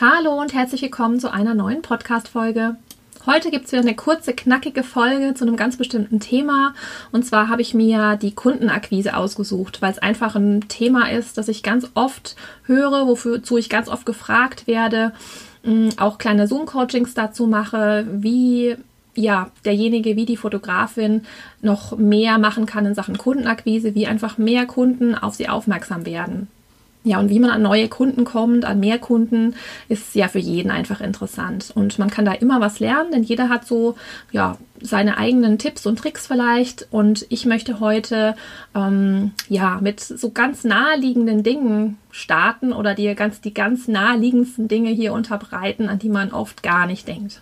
Hallo und herzlich willkommen zu einer neuen Podcast-Folge. Heute gibt es wieder eine kurze, knackige Folge zu einem ganz bestimmten Thema. Und zwar habe ich mir die Kundenakquise ausgesucht, weil es einfach ein Thema ist, das ich ganz oft höre, wozu ich ganz oft gefragt werde, mm, auch kleine Zoom-Coachings dazu mache, wie ja, derjenige wie die Fotografin noch mehr machen kann in Sachen Kundenakquise, wie einfach mehr Kunden auf sie aufmerksam werden. Ja, und wie man an neue Kunden kommt, an mehr Kunden, ist ja für jeden einfach interessant. Und man kann da immer was lernen, denn jeder hat so, ja, seine eigenen Tipps und Tricks vielleicht. Und ich möchte heute, ähm, ja, mit so ganz naheliegenden Dingen starten oder dir ganz, die ganz naheliegendsten Dinge hier unterbreiten, an die man oft gar nicht denkt.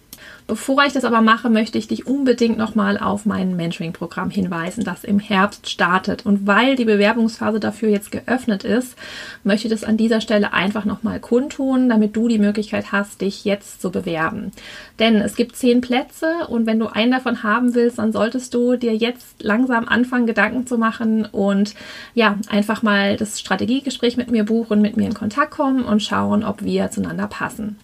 Bevor ich das aber mache, möchte ich dich unbedingt nochmal auf mein Mentoring-Programm hinweisen, das im Herbst startet. Und weil die Bewerbungsphase dafür jetzt geöffnet ist, möchte ich das an dieser Stelle einfach nochmal kundtun, damit du die Möglichkeit hast, dich jetzt zu bewerben. Denn es gibt zehn Plätze und wenn du einen davon haben willst, dann solltest du dir jetzt langsam anfangen, Gedanken zu machen und ja, einfach mal das Strategiegespräch mit mir buchen, mit mir in Kontakt kommen und schauen, ob wir zueinander passen.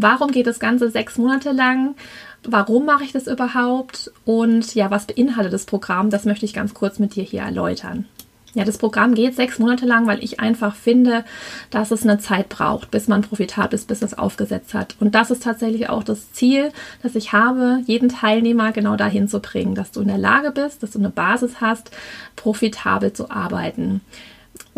Warum geht das Ganze sechs Monate lang? Warum mache ich das überhaupt? Und ja, was beinhaltet das Programm? Das möchte ich ganz kurz mit dir hier erläutern. Ja, das Programm geht sechs Monate lang, weil ich einfach finde, dass es eine Zeit braucht, bis man profitables Business aufgesetzt hat. Und das ist tatsächlich auch das Ziel, das ich habe, jeden Teilnehmer genau dahin zu bringen, dass du in der Lage bist, dass du eine Basis hast, profitabel zu arbeiten.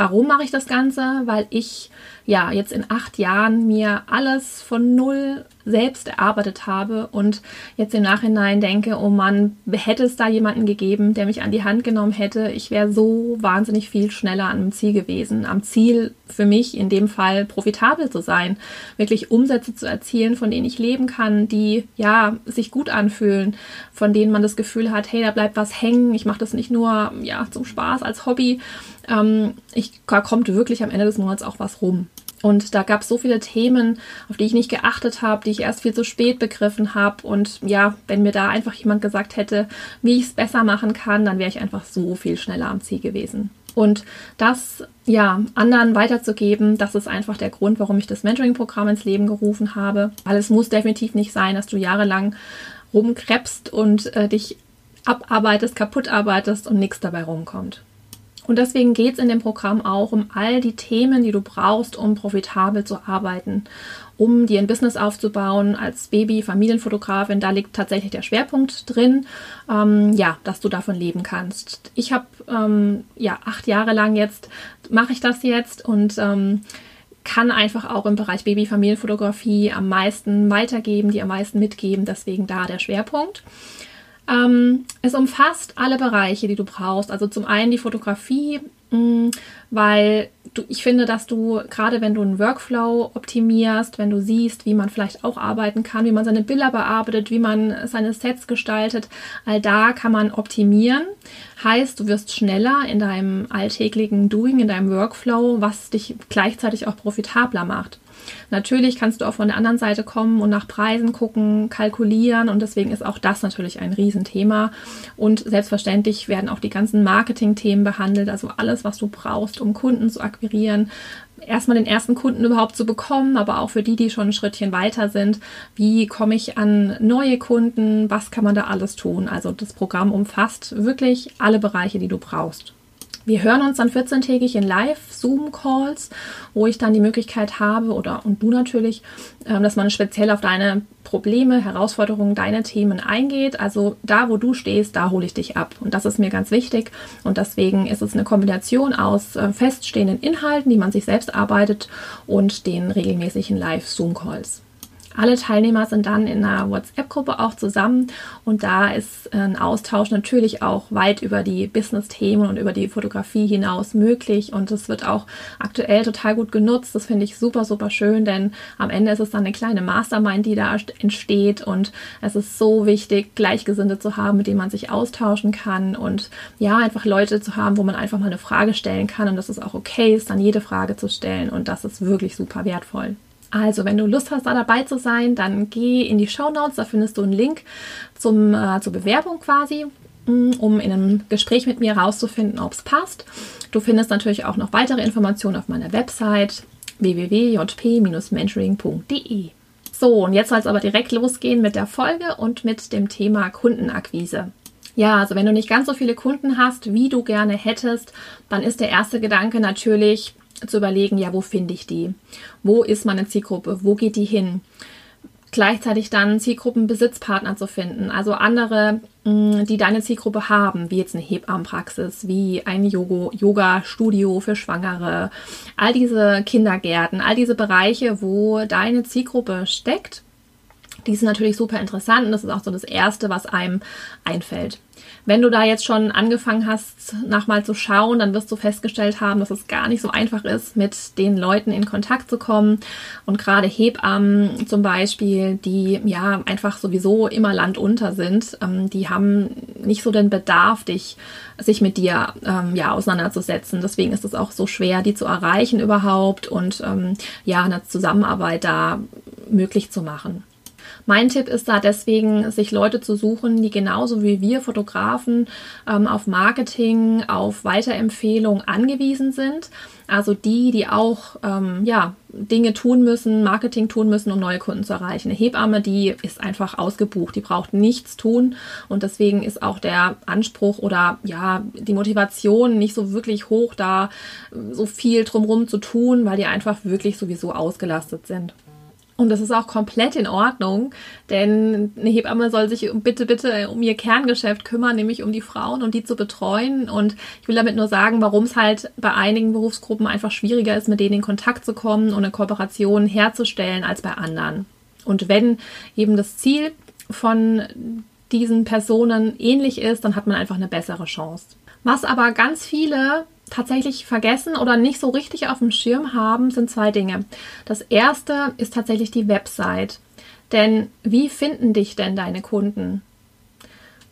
Warum mache ich das Ganze? Weil ich ja jetzt in acht Jahren mir alles von null selbst erarbeitet habe und jetzt im Nachhinein denke, oh Mann, hätte es da jemanden gegeben, der mich an die Hand genommen hätte, ich wäre so wahnsinnig viel schneller an dem Ziel gewesen. Am Ziel für mich in dem Fall profitabel zu sein, wirklich Umsätze zu erzielen, von denen ich leben kann, die ja sich gut anfühlen, von denen man das Gefühl hat, hey, da bleibt was hängen, ich mache das nicht nur ja zum Spaß als Hobby, ähm, ich, da kommt wirklich am Ende des Monats auch was rum. Und da gab es so viele Themen, auf die ich nicht geachtet habe, die ich erst viel zu spät begriffen habe. Und ja, wenn mir da einfach jemand gesagt hätte, wie ich es besser machen kann, dann wäre ich einfach so viel schneller am Ziel gewesen. Und das ja anderen weiterzugeben, das ist einfach der Grund, warum ich das Mentoring-Programm ins Leben gerufen habe. Weil es muss definitiv nicht sein, dass du jahrelang rumkrebst und äh, dich abarbeitest, kaputt arbeitest und nichts dabei rumkommt. Und deswegen geht es in dem Programm auch um all die Themen, die du brauchst, um profitabel zu arbeiten, um dir ein Business aufzubauen als Baby-Familienfotografin. Da liegt tatsächlich der Schwerpunkt drin, ähm, ja, dass du davon leben kannst. Ich habe ähm, ja acht Jahre lang jetzt mache ich das jetzt und ähm, kann einfach auch im Bereich Baby-Familienfotografie am meisten weitergeben, die am meisten mitgeben. Deswegen da der Schwerpunkt. Ähm, es umfasst alle Bereiche, die du brauchst. Also zum einen die Fotografie, mh, mm, weil du, ich finde, dass du gerade wenn du einen Workflow optimierst, wenn du siehst, wie man vielleicht auch arbeiten kann, wie man seine Bilder bearbeitet, wie man seine Sets gestaltet, all da kann man optimieren. Heißt, du wirst schneller in deinem alltäglichen Doing, in deinem Workflow, was dich gleichzeitig auch profitabler macht. Natürlich kannst du auch von der anderen Seite kommen und nach Preisen gucken, kalkulieren und deswegen ist auch das natürlich ein Riesenthema. Und selbstverständlich werden auch die ganzen Marketing-Themen behandelt, also alles, was du brauchst, um Kunden zu akquirieren, erstmal den ersten Kunden überhaupt zu bekommen, aber auch für die, die schon ein Schrittchen weiter sind. Wie komme ich an neue Kunden? Was kann man da alles tun? Also das Programm umfasst wirklich alle Bereiche, die du brauchst. Wir hören uns dann 14-tägig in Live-Zoom-Calls, wo ich dann die Möglichkeit habe, oder und du natürlich, ähm, dass man speziell auf deine Probleme, Herausforderungen, deine Themen eingeht. Also da, wo du stehst, da hole ich dich ab. Und das ist mir ganz wichtig. Und deswegen ist es eine Kombination aus äh, feststehenden Inhalten, die man sich selbst arbeitet, und den regelmäßigen Live-Zoom-Calls. Alle Teilnehmer sind dann in einer WhatsApp-Gruppe auch zusammen. Und da ist ein Austausch natürlich auch weit über die Business-Themen und über die Fotografie hinaus möglich. Und es wird auch aktuell total gut genutzt. Das finde ich super, super schön, denn am Ende ist es dann eine kleine Mastermind, die da entsteht. Und es ist so wichtig, Gleichgesinnte zu haben, mit denen man sich austauschen kann und ja, einfach Leute zu haben, wo man einfach mal eine Frage stellen kann. Und dass es auch okay ist, dann jede Frage zu stellen. Und das ist wirklich super wertvoll. Also, wenn du Lust hast, da dabei zu sein, dann geh in die Show Notes, da findest du einen Link zum, äh, zur Bewerbung quasi, mm, um in einem Gespräch mit mir herauszufinden, ob es passt. Du findest natürlich auch noch weitere Informationen auf meiner Website www.jp-mentoring.de. So, und jetzt soll es aber direkt losgehen mit der Folge und mit dem Thema Kundenakquise. Ja, also wenn du nicht ganz so viele Kunden hast, wie du gerne hättest, dann ist der erste Gedanke natürlich zu überlegen, ja, wo finde ich die? Wo ist meine Zielgruppe? Wo geht die hin? gleichzeitig dann Zielgruppenbesitzpartner zu finden, also andere, mm, die deine Zielgruppe haben, wie jetzt eine Hebammenpraxis, wie ein Yoga-Studio für Schwangere, all diese Kindergärten, all diese Bereiche, wo deine Zielgruppe steckt, die sind natürlich super interessant und das ist auch so das Erste, was einem einfällt. Wenn du da jetzt schon angefangen hast, nachmal zu schauen, dann wirst du festgestellt haben, dass es gar nicht so einfach ist, mit den Leuten in Kontakt zu kommen. Und gerade Hebammen zum Beispiel, die ja einfach sowieso immer landunter sind, ähm, die haben nicht so den Bedarf, dich, sich mit dir ähm, ja, auseinanderzusetzen. Deswegen ist es auch so schwer, die zu erreichen überhaupt und ähm, ja, eine Zusammenarbeit da möglich zu machen. Mein Tipp ist da deswegen, sich Leute zu suchen, die genauso wie wir Fotografen ähm, auf Marketing, auf Weiterempfehlung angewiesen sind. Also die, die auch ähm, ja, Dinge tun müssen, Marketing tun müssen, um neue Kunden zu erreichen. Eine Hebamme, die ist einfach ausgebucht, die braucht nichts tun und deswegen ist auch der Anspruch oder ja die Motivation nicht so wirklich hoch, da so viel drumherum zu tun, weil die einfach wirklich sowieso ausgelastet sind. Und das ist auch komplett in Ordnung, denn eine Hebamme soll sich bitte, bitte um ihr Kerngeschäft kümmern, nämlich um die Frauen und die zu betreuen. Und ich will damit nur sagen, warum es halt bei einigen Berufsgruppen einfach schwieriger ist, mit denen in Kontakt zu kommen und eine Kooperation herzustellen als bei anderen. Und wenn eben das Ziel von diesen Personen ähnlich ist, dann hat man einfach eine bessere Chance. Was aber ganz viele tatsächlich vergessen oder nicht so richtig auf dem Schirm haben, sind zwei Dinge. Das erste ist tatsächlich die Website. Denn wie finden dich denn deine Kunden?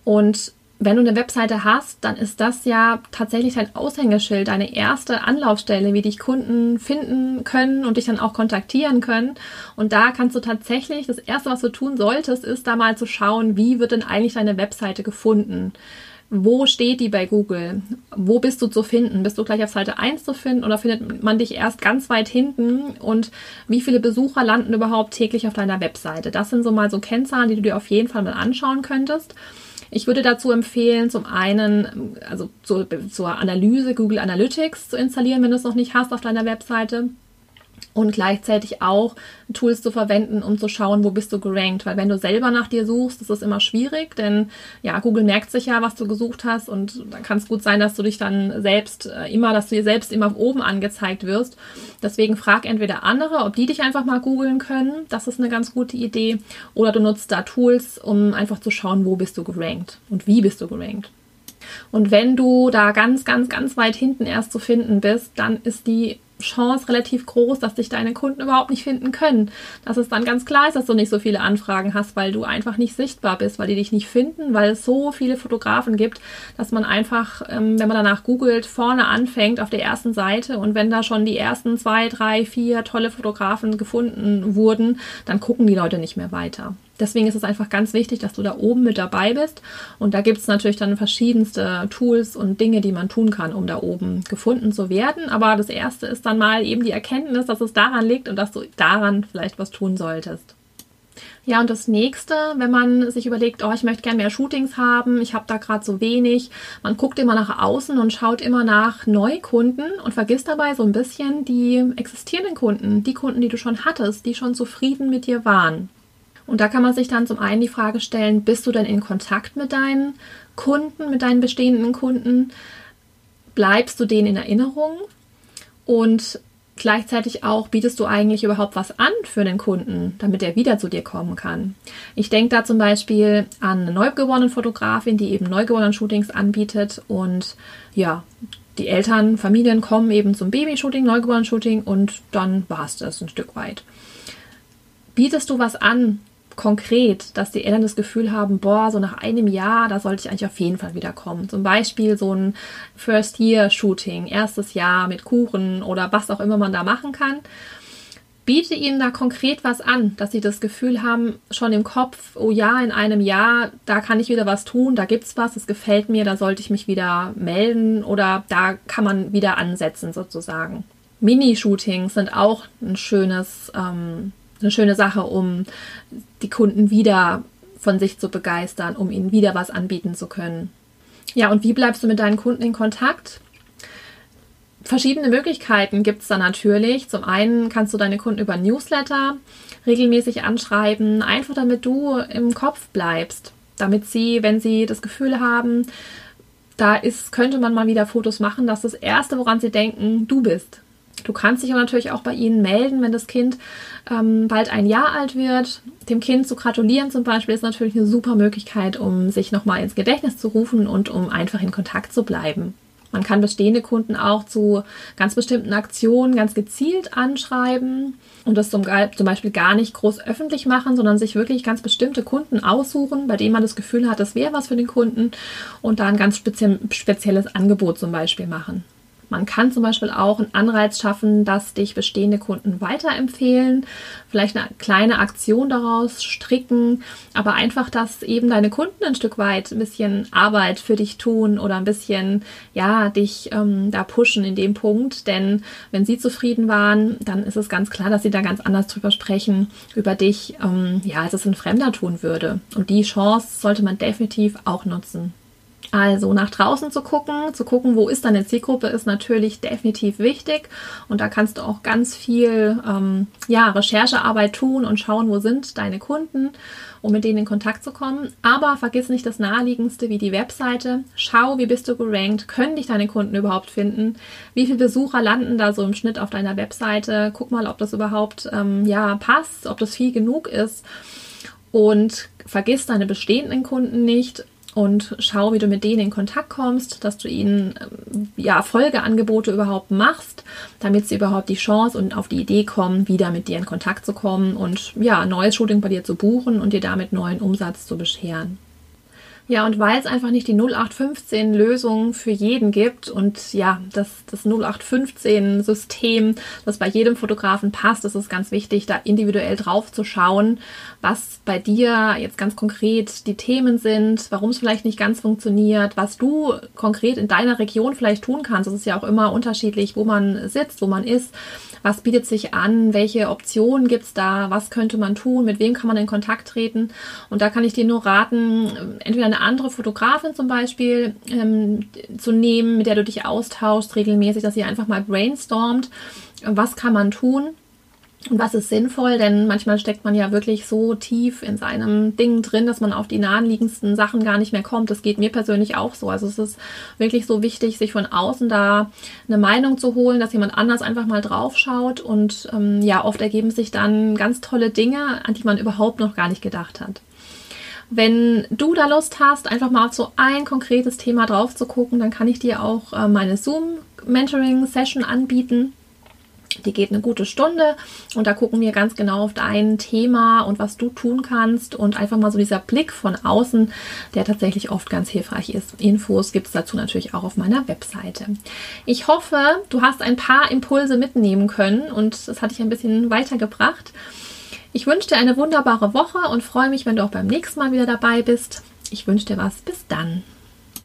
Und wenn du eine Webseite hast, dann ist das ja tatsächlich dein Aushängeschild, deine erste Anlaufstelle, wie dich Kunden finden können und dich dann auch kontaktieren können. Und da kannst du tatsächlich, das erste, was du tun solltest, ist da mal zu schauen, wie wird denn eigentlich deine Webseite gefunden? Wo steht die bei Google? Wo bist du zu finden? Bist du gleich auf Seite 1 zu finden oder findet man dich erst ganz weit hinten? Und wie viele Besucher landen überhaupt täglich auf deiner Webseite? Das sind so mal so Kennzahlen, die du dir auf jeden Fall mal anschauen könntest. Ich würde dazu empfehlen, zum einen, also zur, zur Analyse Google Analytics zu installieren, wenn du es noch nicht hast auf deiner Webseite und gleichzeitig auch Tools zu verwenden, um zu schauen, wo bist du gerankt. Weil wenn du selber nach dir suchst, ist es immer schwierig, denn ja, Google merkt sich ja, was du gesucht hast und dann kann es gut sein, dass du dich dann selbst äh, immer, dass du dir selbst immer oben angezeigt wirst. Deswegen frag entweder andere, ob die dich einfach mal googeln können. Das ist eine ganz gute Idee. Oder du nutzt da Tools, um einfach zu schauen, wo bist du gerankt und wie bist du gerankt. Und wenn du da ganz, ganz, ganz weit hinten erst zu finden bist, dann ist die Chance relativ groß, dass dich deine Kunden überhaupt nicht finden können. Dass es dann ganz klar ist, dass du nicht so viele Anfragen hast, weil du einfach nicht sichtbar bist, weil die dich nicht finden, weil es so viele Fotografen gibt, dass man einfach, ähm, wenn man danach googelt, vorne anfängt auf der ersten Seite und wenn da schon die ersten zwei, drei, vier tolle Fotografen gefunden wurden, dann gucken die Leute nicht mehr weiter. Deswegen ist es einfach ganz wichtig, dass du da oben mit dabei bist. Und da gibt es natürlich dann verschiedenste Tools und Dinge, die man tun kann, um da oben gefunden zu werden. Aber das erste ist dann mal eben die Erkenntnis, dass es daran liegt und dass du daran vielleicht was tun solltest. Ja, und das nächste, wenn man sich überlegt, oh, ich möchte gerne mehr Shootings haben, ich habe da gerade so wenig, man guckt immer nach außen und schaut immer nach Neukunden und vergisst dabei so ein bisschen die existierenden Kunden, die Kunden, die du schon hattest, die schon zufrieden mit dir waren. Und da kann man sich dann zum einen die Frage stellen, bist du denn in Kontakt mit deinen Kunden, mit deinen bestehenden Kunden? Bleibst du denen in Erinnerung? Und gleichzeitig auch, bietest du eigentlich überhaupt was an für den Kunden, damit er wieder zu dir kommen kann? Ich denke da zum Beispiel an eine neugeborenen Fotografin, die eben neugeborenen Shootings anbietet und ja, die Eltern, Familien kommen eben zum Babyshooting, Neugeborenen-Shooting und dann war es das ein Stück weit. Bietest du was an, konkret, dass die Eltern das Gefühl haben, boah, so nach einem Jahr, da sollte ich eigentlich auf jeden Fall wieder kommen. Zum Beispiel so ein First-Year-Shooting, erstes Jahr mit Kuchen oder was auch immer man da machen kann. Biete ihnen da konkret was an, dass sie das Gefühl haben, schon im Kopf, oh ja, in einem Jahr, da kann ich wieder was tun, da gibt's was, es gefällt mir, da sollte ich mich wieder melden oder da kann man wieder ansetzen sozusagen. Mini-Shootings sind auch ein schönes, ähm, eine schöne Sache, um die Kunden wieder von sich zu begeistern, um ihnen wieder was anbieten zu können. Ja, und wie bleibst du mit deinen Kunden in Kontakt? Verschiedene Möglichkeiten gibt es da natürlich. Zum einen kannst du deine Kunden über Newsletter regelmäßig anschreiben, einfach damit du im Kopf bleibst, damit sie, wenn sie das Gefühl haben, da ist, könnte man mal wieder Fotos machen, dass das Erste, woran sie denken, du bist. Du kannst dich natürlich auch bei ihnen melden, wenn das Kind ähm, bald ein Jahr alt wird. Dem Kind zu gratulieren zum Beispiel ist natürlich eine super Möglichkeit, um sich nochmal ins Gedächtnis zu rufen und um einfach in Kontakt zu bleiben. Man kann bestehende Kunden auch zu ganz bestimmten Aktionen ganz gezielt anschreiben und das zum, zum, Beispiel gar nicht groß öffentlich machen, sondern sich wirklich ganz bestimmte Kunden aussuchen, bei denen man das Gefühl hat, das wäre was für den Kunden und da ein ganz spezielles Angebot zum Beispiel machen. Man kann zum Beispiel auch einen Anreiz schaffen, dass dich bestehende Kunden weiterempfehlen, vielleicht eine kleine Aktion daraus stricken, aber einfach, dass eben deine Kunden ein Stück weit ein bisschen Arbeit für dich tun oder ein bisschen, ja, dich ähm, da pushen in dem Punkt. Denn wenn sie zufrieden waren, dann ist es ganz klar, dass sie da ganz anders drüber sprechen, über dich, ähm, ja, als es ein Fremder tun würde. Und die Chance sollte man definitiv auch nutzen. Also nach draußen zu gucken, zu gucken, wo ist deine Zielgruppe, ist natürlich definitiv wichtig. Und da kannst du auch ganz viel ähm, ja, Recherchearbeit tun und schauen, wo sind deine Kunden, um mit denen in Kontakt zu kommen. Aber vergiss nicht das Naheliegendste wie die Webseite. Schau, wie bist du gerankt, können dich deine Kunden überhaupt finden, wie viele Besucher landen da so im Schnitt auf deiner Webseite. Guck mal, ob das überhaupt ähm, ja, passt, ob das viel genug ist. Und vergiss deine bestehenden Kunden nicht und schau, wie du mit denen in Kontakt kommst, dass du ihnen ähm, ja Folgeangebote überhaupt machst, damit sie überhaupt die Chance und auf die Idee kommen, wieder mit dir in Kontakt zu kommen und ja, neues Shooting bei dir zu buchen und dir damit neuen Umsatz zu bescheren. Ja, und weil es einfach nicht die 0815-Lösung für jeden gibt und ja, das, das 0815-System, das bei jedem Fotografen passt, ist es ganz wichtig, da individuell drauf zu schauen, was bei dir jetzt ganz konkret die Themen sind, warum es vielleicht nicht ganz funktioniert, was du konkret in deiner Region vielleicht tun kannst. Es ist ja auch immer unterschiedlich, wo man sitzt, wo man ist was bietet sich an, welche Optionen gibt es da, was könnte man tun, mit wem kann man in Kontakt treten. Und da kann ich dir nur raten, entweder andere Fotografin zum Beispiel ähm, zu nehmen, mit der du dich austauschst regelmäßig, dass ihr einfach mal brainstormt, was kann man tun und was ist sinnvoll? Denn manchmal steckt man ja wirklich so tief in seinem Ding drin, dass man auf die naheliegendsten Sachen gar nicht mehr kommt. Das geht mir persönlich auch so. Also es ist wirklich so wichtig, sich von außen da eine Meinung zu holen, dass jemand anders einfach mal drauf schaut. Und ähm, ja, oft ergeben sich dann ganz tolle Dinge, an die man überhaupt noch gar nicht gedacht hat. Wenn du da Lust hast, einfach mal auf so ein konkretes Thema drauf zu gucken, dann kann ich dir auch äh, meine Zoom-Mentoring-Session anbieten. Die geht eine gute Stunde und da gucken wir ganz genau auf dein Thema und was du tun kannst und einfach mal so dieser Blick von außen, der tatsächlich oft ganz hilfreich ist. Infos gibt es dazu natürlich auch auf meiner Webseite. Ich hoffe, du hast ein paar Impulse mitnehmen können und das hat dich ein bisschen weitergebracht. Ich wünsche dir eine wunderbare Woche und freue mich, wenn du auch beim nächsten Mal wieder dabei bist. Ich wünsche dir was. Bis dann.